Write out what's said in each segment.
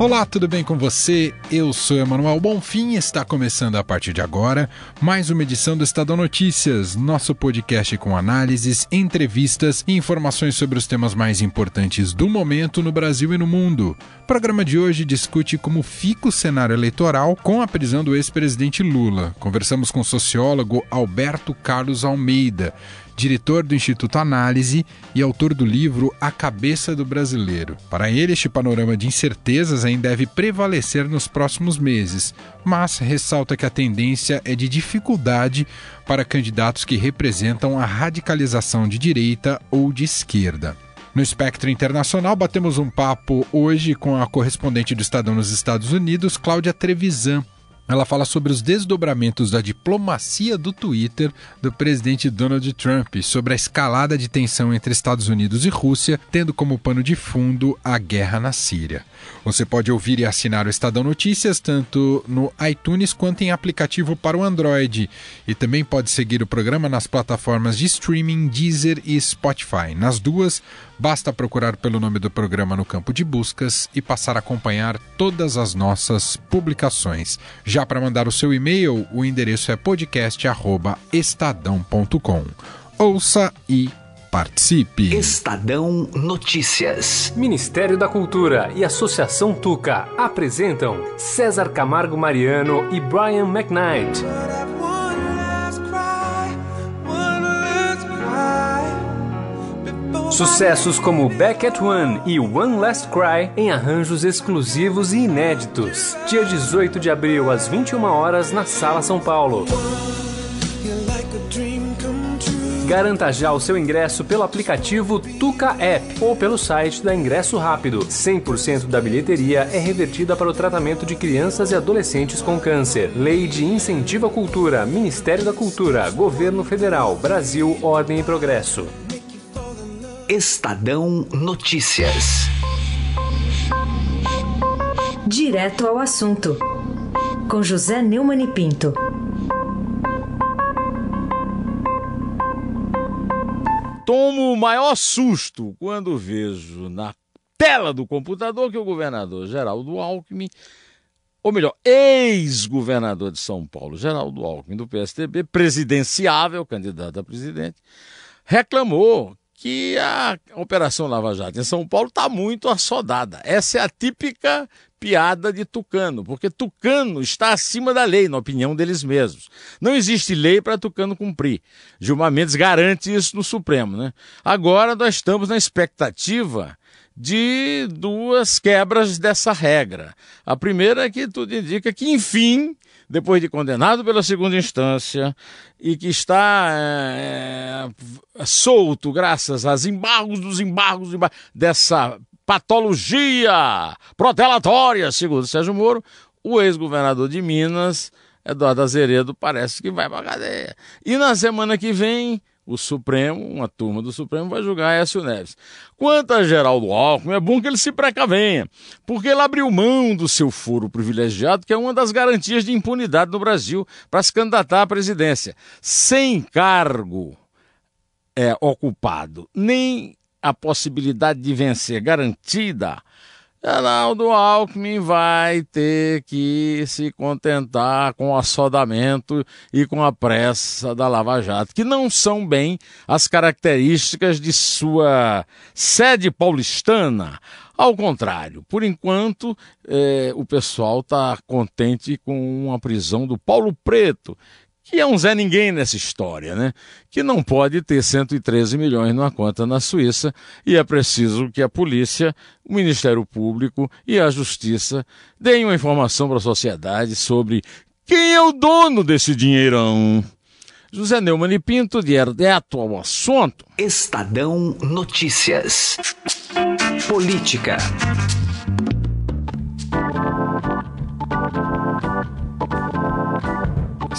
Olá, tudo bem com você? Eu sou Emanuel Bonfim e está começando a partir de agora mais uma edição do Estadão Notícias, nosso podcast com análises, entrevistas e informações sobre os temas mais importantes do momento no Brasil e no mundo. O programa de hoje discute como fica o cenário eleitoral com a prisão do ex-presidente Lula. Conversamos com o sociólogo Alberto Carlos Almeida diretor do Instituto Análise e autor do livro A Cabeça do Brasileiro. Para ele, este panorama de incertezas ainda deve prevalecer nos próximos meses, mas ressalta que a tendência é de dificuldade para candidatos que representam a radicalização de direita ou de esquerda. No espectro internacional, batemos um papo hoje com a correspondente do Estadão nos Estados Unidos, Cláudia Trevisan, ela fala sobre os desdobramentos da diplomacia do Twitter do presidente Donald Trump, sobre a escalada de tensão entre Estados Unidos e Rússia, tendo como pano de fundo a guerra na Síria. Você pode ouvir e assinar o Estadão Notícias tanto no iTunes quanto em aplicativo para o Android. E também pode seguir o programa nas plataformas de streaming Deezer e Spotify. Nas duas, basta procurar pelo nome do programa no campo de buscas e passar a acompanhar todas as nossas publicações. Já para mandar o seu e-mail, o endereço é podcast@estadão.com. Ouça e participe. Estadão Notícias. Ministério da Cultura e Associação Tuca apresentam César Camargo Mariano e Brian McKnight. Sucessos como Back at One e One Last Cry em arranjos exclusivos e inéditos. Dia 18 de abril, às 21 horas, na Sala São Paulo. Garanta já o seu ingresso pelo aplicativo Tuca App ou pelo site da Ingresso Rápido. 100% da bilheteria é revertida para o tratamento de crianças e adolescentes com câncer. Lei de Incentivo à Cultura, Ministério da Cultura, Governo Federal, Brasil, Ordem e Progresso. Estadão Notícias. Direto ao assunto. Com José Neumann e Pinto. tomo o maior susto quando vejo na tela do computador que o governador Geraldo Alckmin, ou melhor, ex-governador de São Paulo, Geraldo Alckmin, do PSDB, presidenciável, candidato a presidente, reclamou que a Operação Lava Jato em São Paulo está muito assodada. Essa é a típica piada de Tucano, porque Tucano está acima da lei, na opinião deles mesmos. Não existe lei para Tucano cumprir. Gilmar Mendes garante isso no Supremo. Né? Agora nós estamos na expectativa de duas quebras dessa regra. A primeira é que tudo indica que, enfim, depois de condenado pela segunda instância e que está é, solto graças aos embargos dos embargos dessa patologia protelatória, segundo Sérgio Moro, o ex-governador de Minas, Eduardo Azeredo, parece que vai para cadeia. E na semana que vem, o Supremo, uma turma do Supremo, vai julgar Écio Neves. Quanto a Geraldo Alckmin, é bom que ele se precavenha, porque ele abriu mão do seu foro privilegiado, que é uma das garantias de impunidade no Brasil, para se candidatar à presidência. Sem cargo é, ocupado, nem a possibilidade de vencer garantida, Geraldo Alckmin vai ter que se contentar com o assodamento e com a pressa da Lava Jato, que não são bem as características de sua sede paulistana. Ao contrário, por enquanto, eh, o pessoal está contente com a prisão do Paulo Preto, que é um Zé Ninguém nessa história, né? Que não pode ter 113 milhões numa conta na Suíça e é preciso que a polícia, o Ministério Público e a Justiça deem uma informação para a sociedade sobre quem é o dono desse dinheirão. José Neumann e Pinto, direto ao assunto. Estadão Notícias. Política.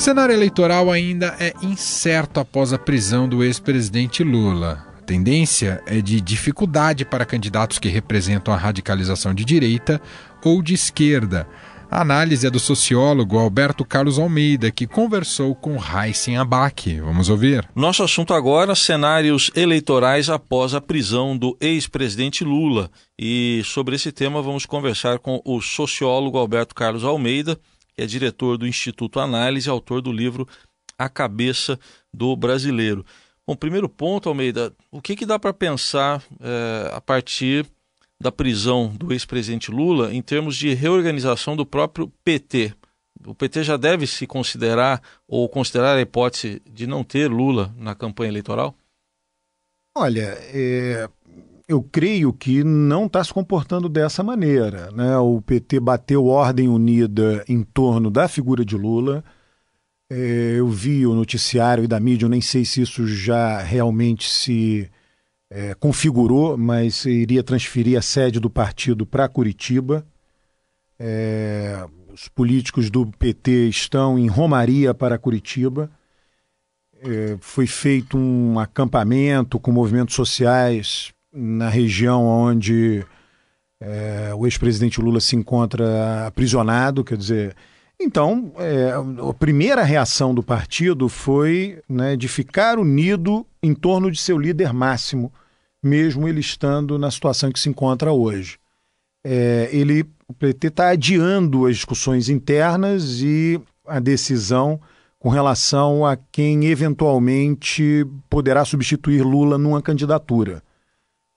Cenário eleitoral ainda é incerto após a prisão do ex-presidente Lula. A tendência é de dificuldade para candidatos que representam a radicalização de direita ou de esquerda. A análise é do sociólogo Alberto Carlos Almeida, que conversou com Heisen Abac. Vamos ouvir. Nosso assunto agora, cenários eleitorais após a prisão do ex-presidente Lula. E sobre esse tema vamos conversar com o sociólogo Alberto Carlos Almeida, é diretor do Instituto Análise, autor do livro A Cabeça do Brasileiro. Bom, primeiro ponto, Almeida, o que, que dá para pensar é, a partir da prisão do ex-presidente Lula em termos de reorganização do próprio PT. O PT já deve se considerar ou considerar a hipótese de não ter Lula na campanha eleitoral? Olha, é, eu creio que não está se comportando dessa maneira. Né? O PT bateu ordem unida em torno da figura de Lula. É, eu vi o noticiário e da mídia, eu nem sei se isso já realmente se é, configurou, mas iria transferir a sede do partido para Curitiba. É, os políticos do PT estão em Romaria para Curitiba. É, foi feito um acampamento com movimentos sociais na região onde é, o ex-presidente Lula se encontra aprisionado, quer dizer. Então, é, a primeira reação do partido foi né, de ficar unido em torno de seu líder máximo, mesmo ele estando na situação em que se encontra hoje. É, ele, o PT está adiando as discussões internas e a decisão com relação a quem eventualmente poderá substituir Lula numa candidatura.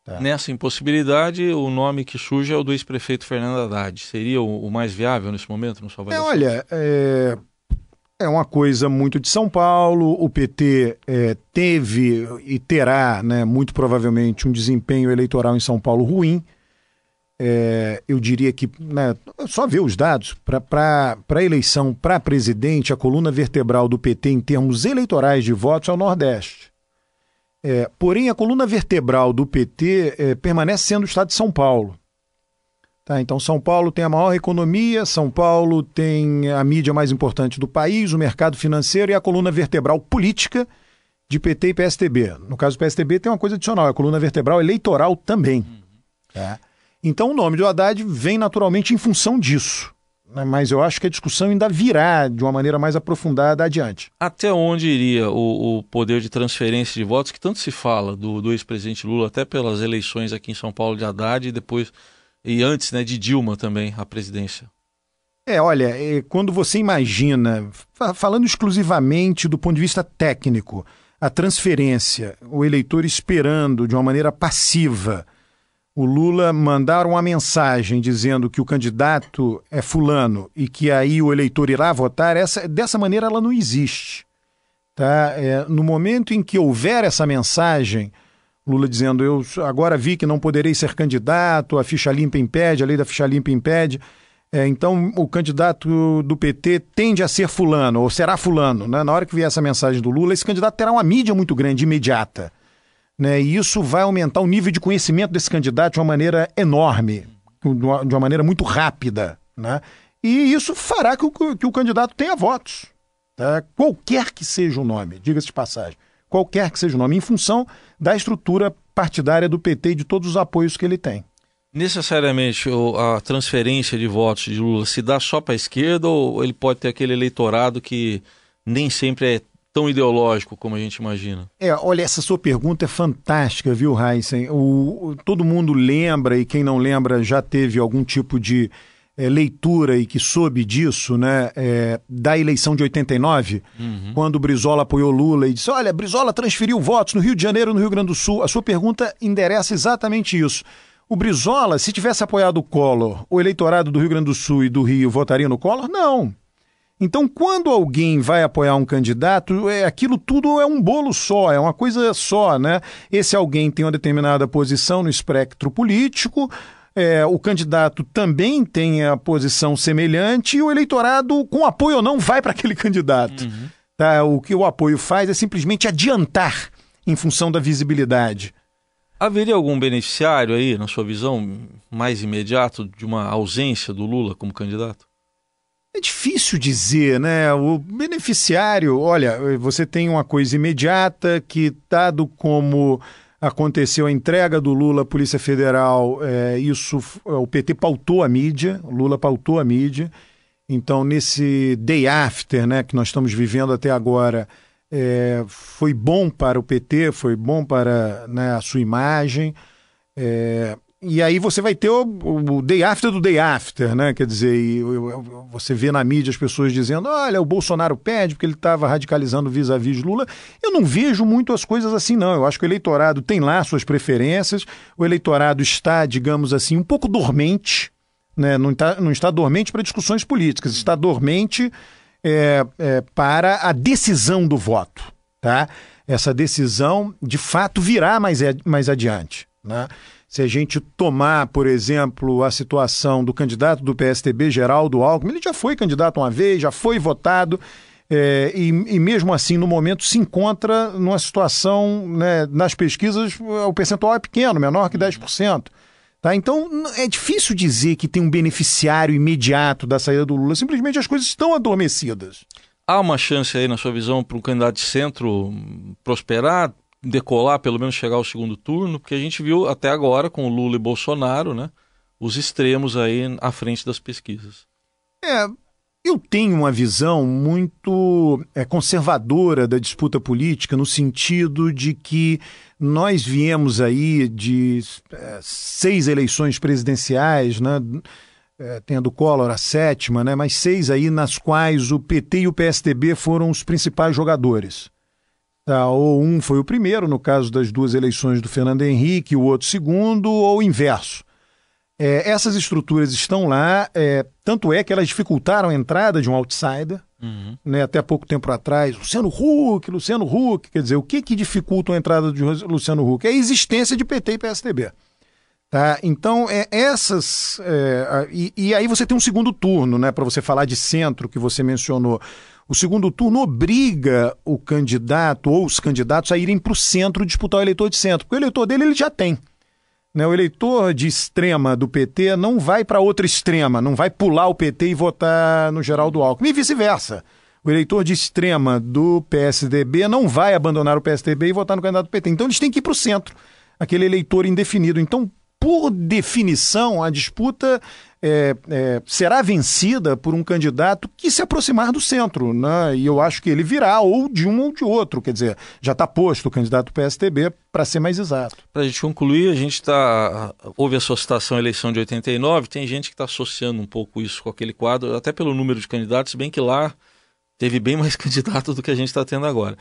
Tá. Nessa impossibilidade, o nome que surge é o do ex-prefeito Fernando Haddad. Seria o, o, mais viável nesse momento, no É, olha, é, é uma coisa muito de São Paulo. O PT é, teve e terá, né, muito provavelmente, um desempenho eleitoral em São Paulo ruim. É, eu diria que, né, só ver os dados, para a eleição para presidente, a coluna vertebral do PT em termos eleitorais de votos é o Nordeste. É, porém, a coluna vertebral do PT é, permanece sendo o estado de São Paulo. Tá, então, São Paulo tem a maior economia, São Paulo tem a mídia mais importante do país, o mercado financeiro e a coluna vertebral política de PT e PSTB. No caso do PSTB, tem uma coisa adicional, a coluna vertebral eleitoral também. Tá? Então, o nome do Haddad vem naturalmente em função disso. Né? Mas eu acho que a discussão ainda virá de uma maneira mais aprofundada adiante. Até onde iria o, o poder de transferência de votos, que tanto se fala do, do ex-presidente Lula, até pelas eleições aqui em São Paulo de Haddad e depois e antes né, de Dilma também, a presidência. É, olha, é, quando você imagina, falando exclusivamente do ponto de vista técnico, a transferência, o eleitor esperando de uma maneira passiva o Lula mandar uma mensagem dizendo que o candidato é fulano e que aí o eleitor irá votar, essa, dessa maneira ela não existe. Tá? É, no momento em que houver essa mensagem, Lula dizendo: Eu agora vi que não poderei ser candidato, a ficha limpa impede, a lei da ficha limpa impede. É, então, o candidato do PT tende a ser fulano, ou será fulano. Né? Na hora que vier essa mensagem do Lula, esse candidato terá uma mídia muito grande, imediata. Né? E isso vai aumentar o nível de conhecimento desse candidato de uma maneira enorme, de uma maneira muito rápida. Né? E isso fará que o, que o candidato tenha votos. Tá? Qualquer que seja o nome, diga-se de passagem qualquer que seja o nome, em função da estrutura partidária do PT e de todos os apoios que ele tem. Necessariamente a transferência de votos de Lula se dá só para a esquerda ou ele pode ter aquele eleitorado que nem sempre é tão ideológico como a gente imagina? É, olha, essa sua pergunta é fantástica, viu, Heisen? O, o, todo mundo lembra, e quem não lembra já teve algum tipo de é, leitura e que soube disso, né, é, da eleição de 89, uhum. quando o Brizola apoiou Lula e disse: Olha, Brizola transferiu votos no Rio de Janeiro e no Rio Grande do Sul. A sua pergunta endereça exatamente isso. O Brizola, se tivesse apoiado o Collor, o eleitorado do Rio Grande do Sul e do Rio votaria no Collor? Não. Então, quando alguém vai apoiar um candidato, é, aquilo tudo é um bolo só, é uma coisa só, né? Esse alguém tem uma determinada posição no espectro político, é, o candidato também tem a posição semelhante e o eleitorado, com apoio ou não, vai para aquele candidato. Uhum. Tá? O que o apoio faz é simplesmente adiantar em função da visibilidade. Haveria algum beneficiário aí, na sua visão, mais imediato de uma ausência do Lula como candidato? É difícil dizer, né? O beneficiário, olha, você tem uma coisa imediata que, dado como aconteceu a entrega do Lula à Polícia Federal, é, isso o PT pautou a mídia, Lula pautou a mídia. Então, nesse day after né, que nós estamos vivendo até agora, é, foi bom para o PT, foi bom para né, a sua imagem. É, e aí você vai ter o, o, day after do day after, né? Quer dizer, e, você vê na mídia as pessoas dizendo: olha, o Bolsonaro pede porque ele estava radicalizando vis-à-vis Lula. Eu não vejo muito as coisas assim, não. Eu acho que o eleitorado tem lá suas preferências, o eleitorado está, digamos assim, um pouco dormente, né? não, está, não está dormente para discussões políticas, está dormente é, é, para a decisão do voto. Tá? Essa decisão, de fato, virá mais, mais adiante. Né? Se a gente tomar, por exemplo, a situação do candidato do PSTB, Geraldo Alckmin, ele já foi candidato uma vez, já foi votado, é, e, e, mesmo assim, no momento, se encontra numa situação, né, nas pesquisas, o percentual é pequeno, menor que 10%. Tá? Então, é difícil dizer que tem um beneficiário imediato da saída do Lula, simplesmente as coisas estão adormecidas. Há uma chance aí, na sua visão, para um candidato de centro prosperar? Decolar, pelo menos chegar ao segundo turno, porque a gente viu até agora com Lula e Bolsonaro, né, os extremos aí à frente das pesquisas. É, eu tenho uma visão muito é, conservadora da disputa política, no sentido de que nós viemos aí de é, seis eleições presidenciais, né, é, tendo Collor a sétima, né, mas seis aí nas quais o PT e o PSDB foram os principais jogadores. Tá, ou um foi o primeiro, no caso das duas eleições do Fernando Henrique, o outro segundo, ou o inverso. É, essas estruturas estão lá, é, tanto é que elas dificultaram a entrada de um outsider, uhum. né, até pouco tempo atrás, Luciano Huck, Luciano Huck, quer dizer, o que, que dificulta a entrada de Luciano Huck? É a existência de PT e PSDB. Tá? Então, é, essas. É, e, e, aí você tem um segundo turno, né, para você falar de centro que você mencionou. O segundo turno obriga o candidato ou os candidatos a irem para o centro disputar o eleitor de centro, porque o eleitor dele ele já tem. Né? O eleitor de extrema do PT não vai para outra extrema, não vai pular o PT e votar no Geraldo Alckmin, e vice-versa. O eleitor de extrema do PSDB não vai abandonar o PSDB e votar no candidato do PT. Então eles têm que ir para o centro, aquele eleitor indefinido. Então, por definição, a disputa é, é, será vencida por um candidato que se aproximar do centro, né? E eu acho que ele virá ou de um ou de outro, quer dizer, já está posto o candidato PSTB, para ser mais exato. Para a gente concluir, a gente está. Houve a sua citação à eleição de 89, tem gente que está associando um pouco isso com aquele quadro, até pelo número de candidatos, bem que lá teve bem mais candidatos do que a gente está tendo agora.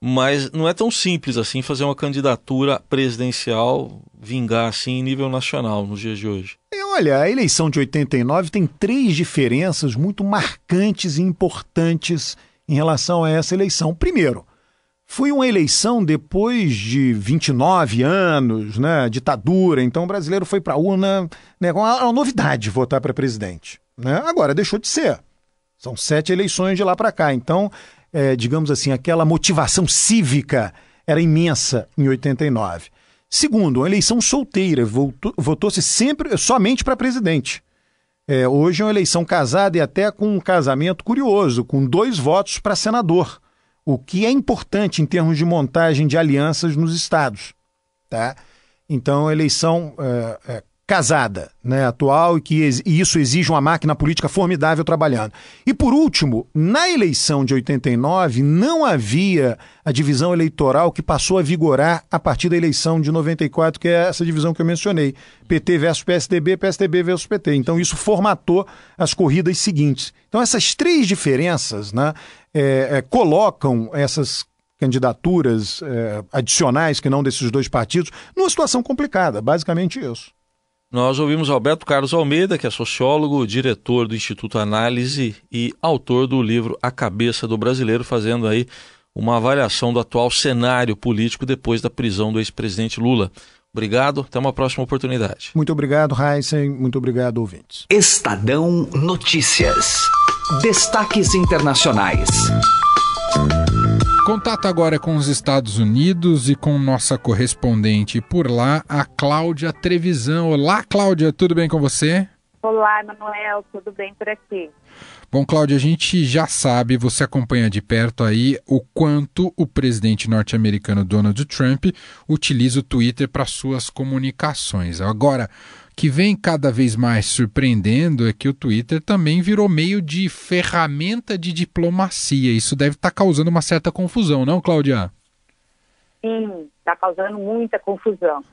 Mas não é tão simples assim fazer uma candidatura presidencial vingar assim em nível nacional nos dias de hoje. E olha, a eleição de 89 tem três diferenças muito marcantes e importantes em relação a essa eleição. Primeiro, foi uma eleição depois de 29 anos, né, ditadura, então o brasileiro foi para a urna né, com a, a novidade votar para presidente. Né? Agora deixou de ser. São sete eleições de lá para cá. Então, é, digamos assim, aquela motivação cívica era imensa em 89. Segundo, uma eleição solteira, votou-se sempre somente para presidente. É, hoje é uma eleição casada e até com um casamento curioso, com dois votos para senador, o que é importante em termos de montagem de alianças nos estados. Tá? Então, eleição é, é, casada, né, atual, e que e isso exige uma máquina política formidável trabalhando. E por último, na eleição de 89 não havia a divisão eleitoral que passou a vigorar a partir da eleição de 94, que é essa divisão que eu mencionei, PT versus PSDB, PSDB versus PT. Então isso formatou as corridas seguintes. Então essas três diferenças, né, é, é, colocam essas candidaturas é, adicionais que não desses dois partidos numa situação complicada, basicamente isso. Nós ouvimos Alberto Carlos Almeida, que é sociólogo, diretor do Instituto Análise e autor do livro A Cabeça do Brasileiro, fazendo aí uma avaliação do atual cenário político depois da prisão do ex-presidente Lula. Obrigado, até uma próxima oportunidade. Muito obrigado, Heisen. Muito obrigado, ouvintes. Estadão Notícias. Destaques internacionais. Contato agora com os Estados Unidos e com nossa correspondente por lá, a Cláudia Trevisan. Olá, Cláudia, tudo bem com você? Olá, Manuel, tudo bem por aqui? Bom, Cláudia, a gente já sabe, você acompanha de perto aí o quanto o presidente norte-americano Donald Trump utiliza o Twitter para suas comunicações. Agora, que vem cada vez mais surpreendendo é que o Twitter também virou meio de ferramenta de diplomacia. Isso deve estar tá causando uma certa confusão, não, Cláudia? Sim, está causando muita confusão.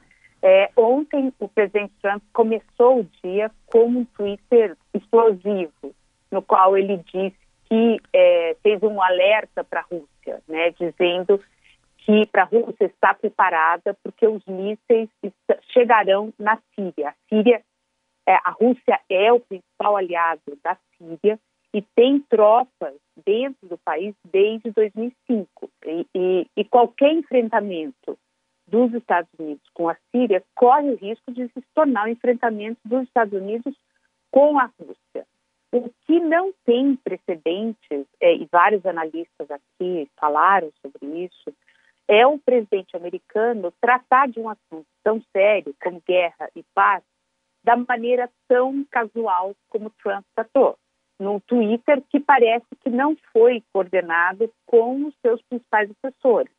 É, ontem, o presidente Trump começou o dia com um Twitter explosivo, no qual ele disse que é, fez um alerta para a Rússia, né, dizendo que para a Rússia está preparada porque os mísseis chegarão na Síria. A Síria, é, a Rússia é o principal aliado da Síria e tem tropas dentro do país desde 2005. E, e, e qualquer enfrentamento dos Estados Unidos com a Síria corre o risco de se tornar um enfrentamento dos Estados Unidos com a Rússia. O que não tem precedentes, é, e vários analistas aqui falaram sobre isso, é o presidente americano tratar de um assunto tão sério como guerra e paz da maneira tão casual como Trump tratou, no Twitter que parece que não foi coordenado com os seus principais assessores.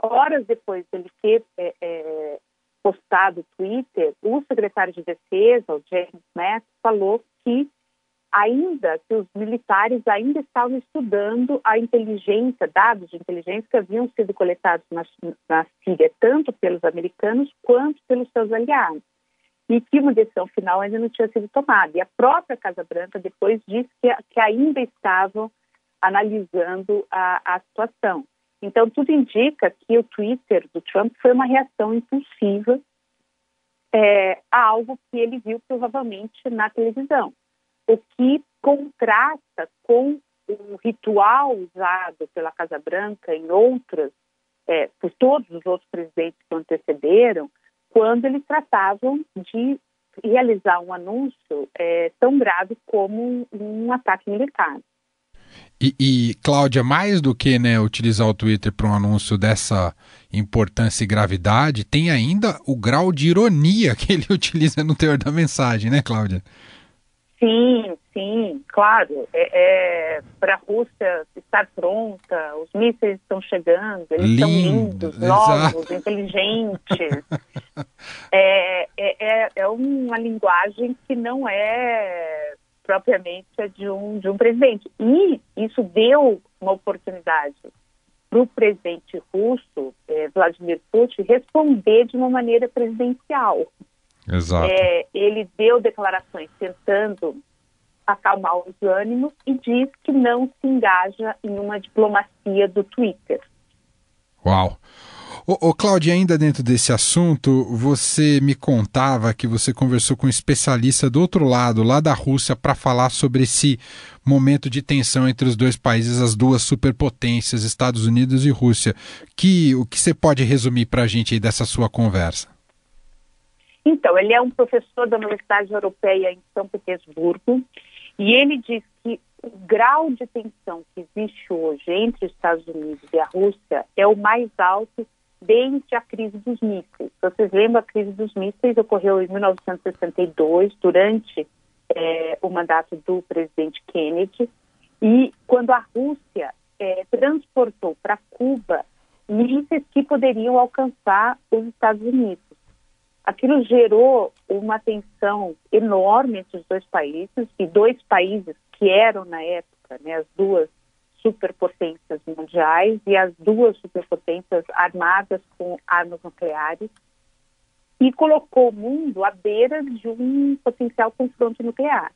Horas depois dele ter é, é, postado o Twitter, o secretário de Defesa, o James Mattis, falou que ainda que os militares ainda estavam estudando a inteligência, dados de inteligência que haviam sido coletados na, na Síria, tanto pelos americanos quanto pelos seus aliados, e que uma decisão final ainda não tinha sido tomada. E a própria Casa Branca depois disse que, que ainda estavam analisando a, a situação. Então, tudo indica que o Twitter do Trump foi uma reação impulsiva é, a algo que ele viu provavelmente na televisão, o que contrasta com o ritual usado pela Casa Branca em outras, é, por todos os outros presidentes que antecederam, quando eles tratavam de realizar um anúncio é, tão grave como um, ataque militar. E, e, Cláudia, mais do que né, utilizar o Twitter para um anúncio dessa importância e gravidade, tem ainda o grau de ironia que ele utiliza no teor da mensagem, né, Cláudia? Sim, sim, claro. É, é para a Rússia estar pronta, os mísseis estão chegando, eles Lindo, são lindos, novos, inteligentes. é, é, é, é uma linguagem que não é propriamente a de um, de um presidente. E isso deu uma oportunidade para o presidente russo, eh, Vladimir Putin, responder de uma maneira presidencial. Exato. É, ele deu declarações tentando acalmar os ânimos e diz que não se engaja em uma diplomacia do Twitter. Uau! Ô, ô Cláudia, ainda dentro desse assunto, você me contava que você conversou com um especialista do outro lado, lá da Rússia, para falar sobre esse momento de tensão entre os dois países, as duas superpotências, Estados Unidos e Rússia. Que, o que você pode resumir para a gente aí dessa sua conversa? Então, ele é um professor da Universidade Europeia em São Petersburgo e ele diz que o grau de tensão que existe hoje entre os Estados Unidos e a Rússia é o mais alto desde a crise dos mísseis. Vocês lembram, a crise dos mísseis ocorreu em 1962, durante é, o mandato do presidente Kennedy, e quando a Rússia é, transportou para Cuba mísseis que poderiam alcançar os Estados Unidos. Aquilo gerou uma tensão enorme entre os dois países, e dois países que eram, na época, né, as duas superpotências mundiais e as duas superpotências armadas com armas nucleares e colocou o mundo à beira de um potencial confronto nuclear.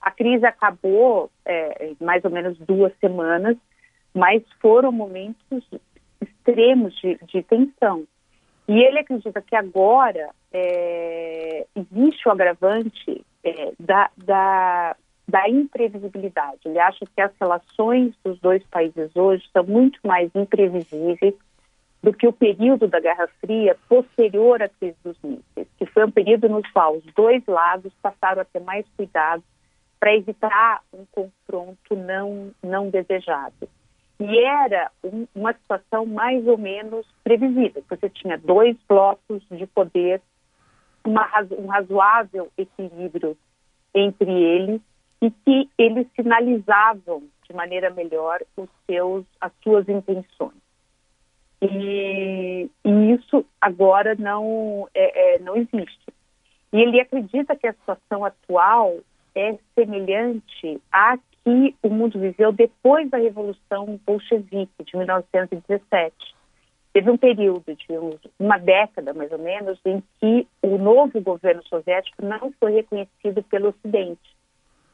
A crise acabou é, em mais ou menos duas semanas, mas foram momentos extremos de, de tensão. E ele acredita que agora é, existe o agravante é, da, da da imprevisibilidade. Ele acha que as relações dos dois países hoje são muito mais imprevisíveis do que o período da Guerra Fria posterior à crise dos mísseis, que foi um período no qual os dois lados passaram a ter mais cuidado para evitar um confronto não, não desejado. E era um, uma situação mais ou menos previsível. Você tinha dois blocos de poder, uma, um razoável equilíbrio entre eles e que eles sinalizavam de maneira melhor os seus, as suas intenções. E, e isso agora não, é, é, não existe. E ele acredita que a situação atual é semelhante à que o mundo viveu depois da Revolução Bolchevique de 1917. Teve um período de uma década, mais ou menos, em que o novo governo soviético não foi reconhecido pelo Ocidente.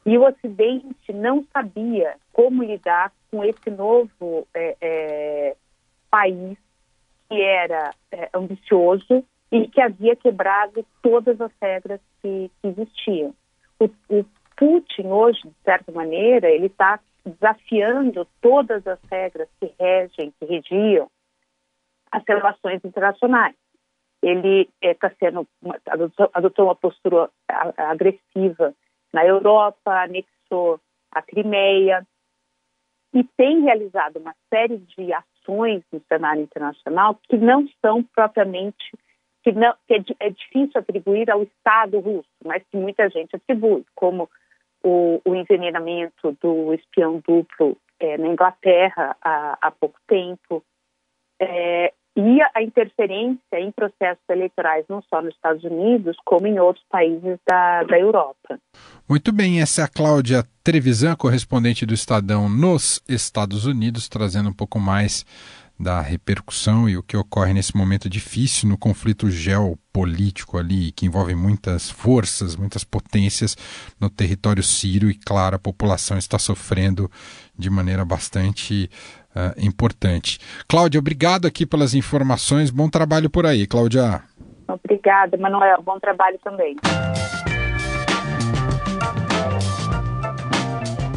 E o Ocidente não sabia como lidar com esse novo é, é, país que era é, ambicioso e que havia quebrado todas as regras que, que existiam. O, o, Putin hoje, de certa maneira, ele está desafiando todas as regras que regem, que regiam as relações internacionais. Ele está é, sendo adotou, adotou uma postura agressiva na Europa, anexou a Crimeia e tem realizado uma série de ações no cenário internacional que não são propriamente que, não, que é, é, difícil atribuir ao Estado russo, mas que muita gente atribui, como o, o envenenamento do espião duplo é, na Inglaterra há, há pouco tempo, é, e a interferência em processos eleitorais não só nos Estados Unidos, como em outros países da, da Europa. Muito bem, essa é a Cláudia Trevisan, correspondente do Estadão nos Estados Unidos, trazendo um pouco mais da repercussão e o que ocorre nesse momento difícil no conflito geopolítico ali, que envolve muitas forças, muitas potências no território sírio e, claro, a população está sofrendo de maneira bastante uh, importante. Cláudia, obrigado aqui pelas informações. Bom trabalho por aí, Cláudia. Obrigada, Manuel. Bom trabalho também.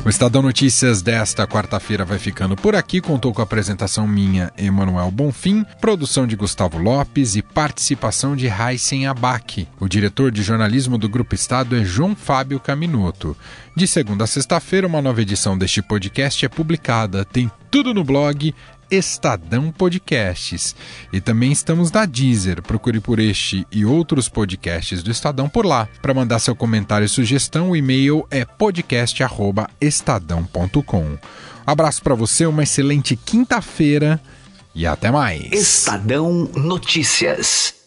O Estadão Notícias desta quarta-feira vai ficando por aqui. Contou com a apresentação minha, Emanuel Bonfim, produção de Gustavo Lopes e participação de Heisen Abac. O diretor de jornalismo do Grupo Estado é João Fábio Caminoto. De segunda a sexta-feira, uma nova edição deste podcast é publicada. Tem tudo no blog Estadão Podcasts. E também estamos na Deezer. Procure por este e outros podcasts do Estadão por lá. Para mandar seu comentário e sugestão, o e-mail é podcast@estadão.com. Abraço para você, uma excelente quinta-feira e até mais. Estadão Notícias.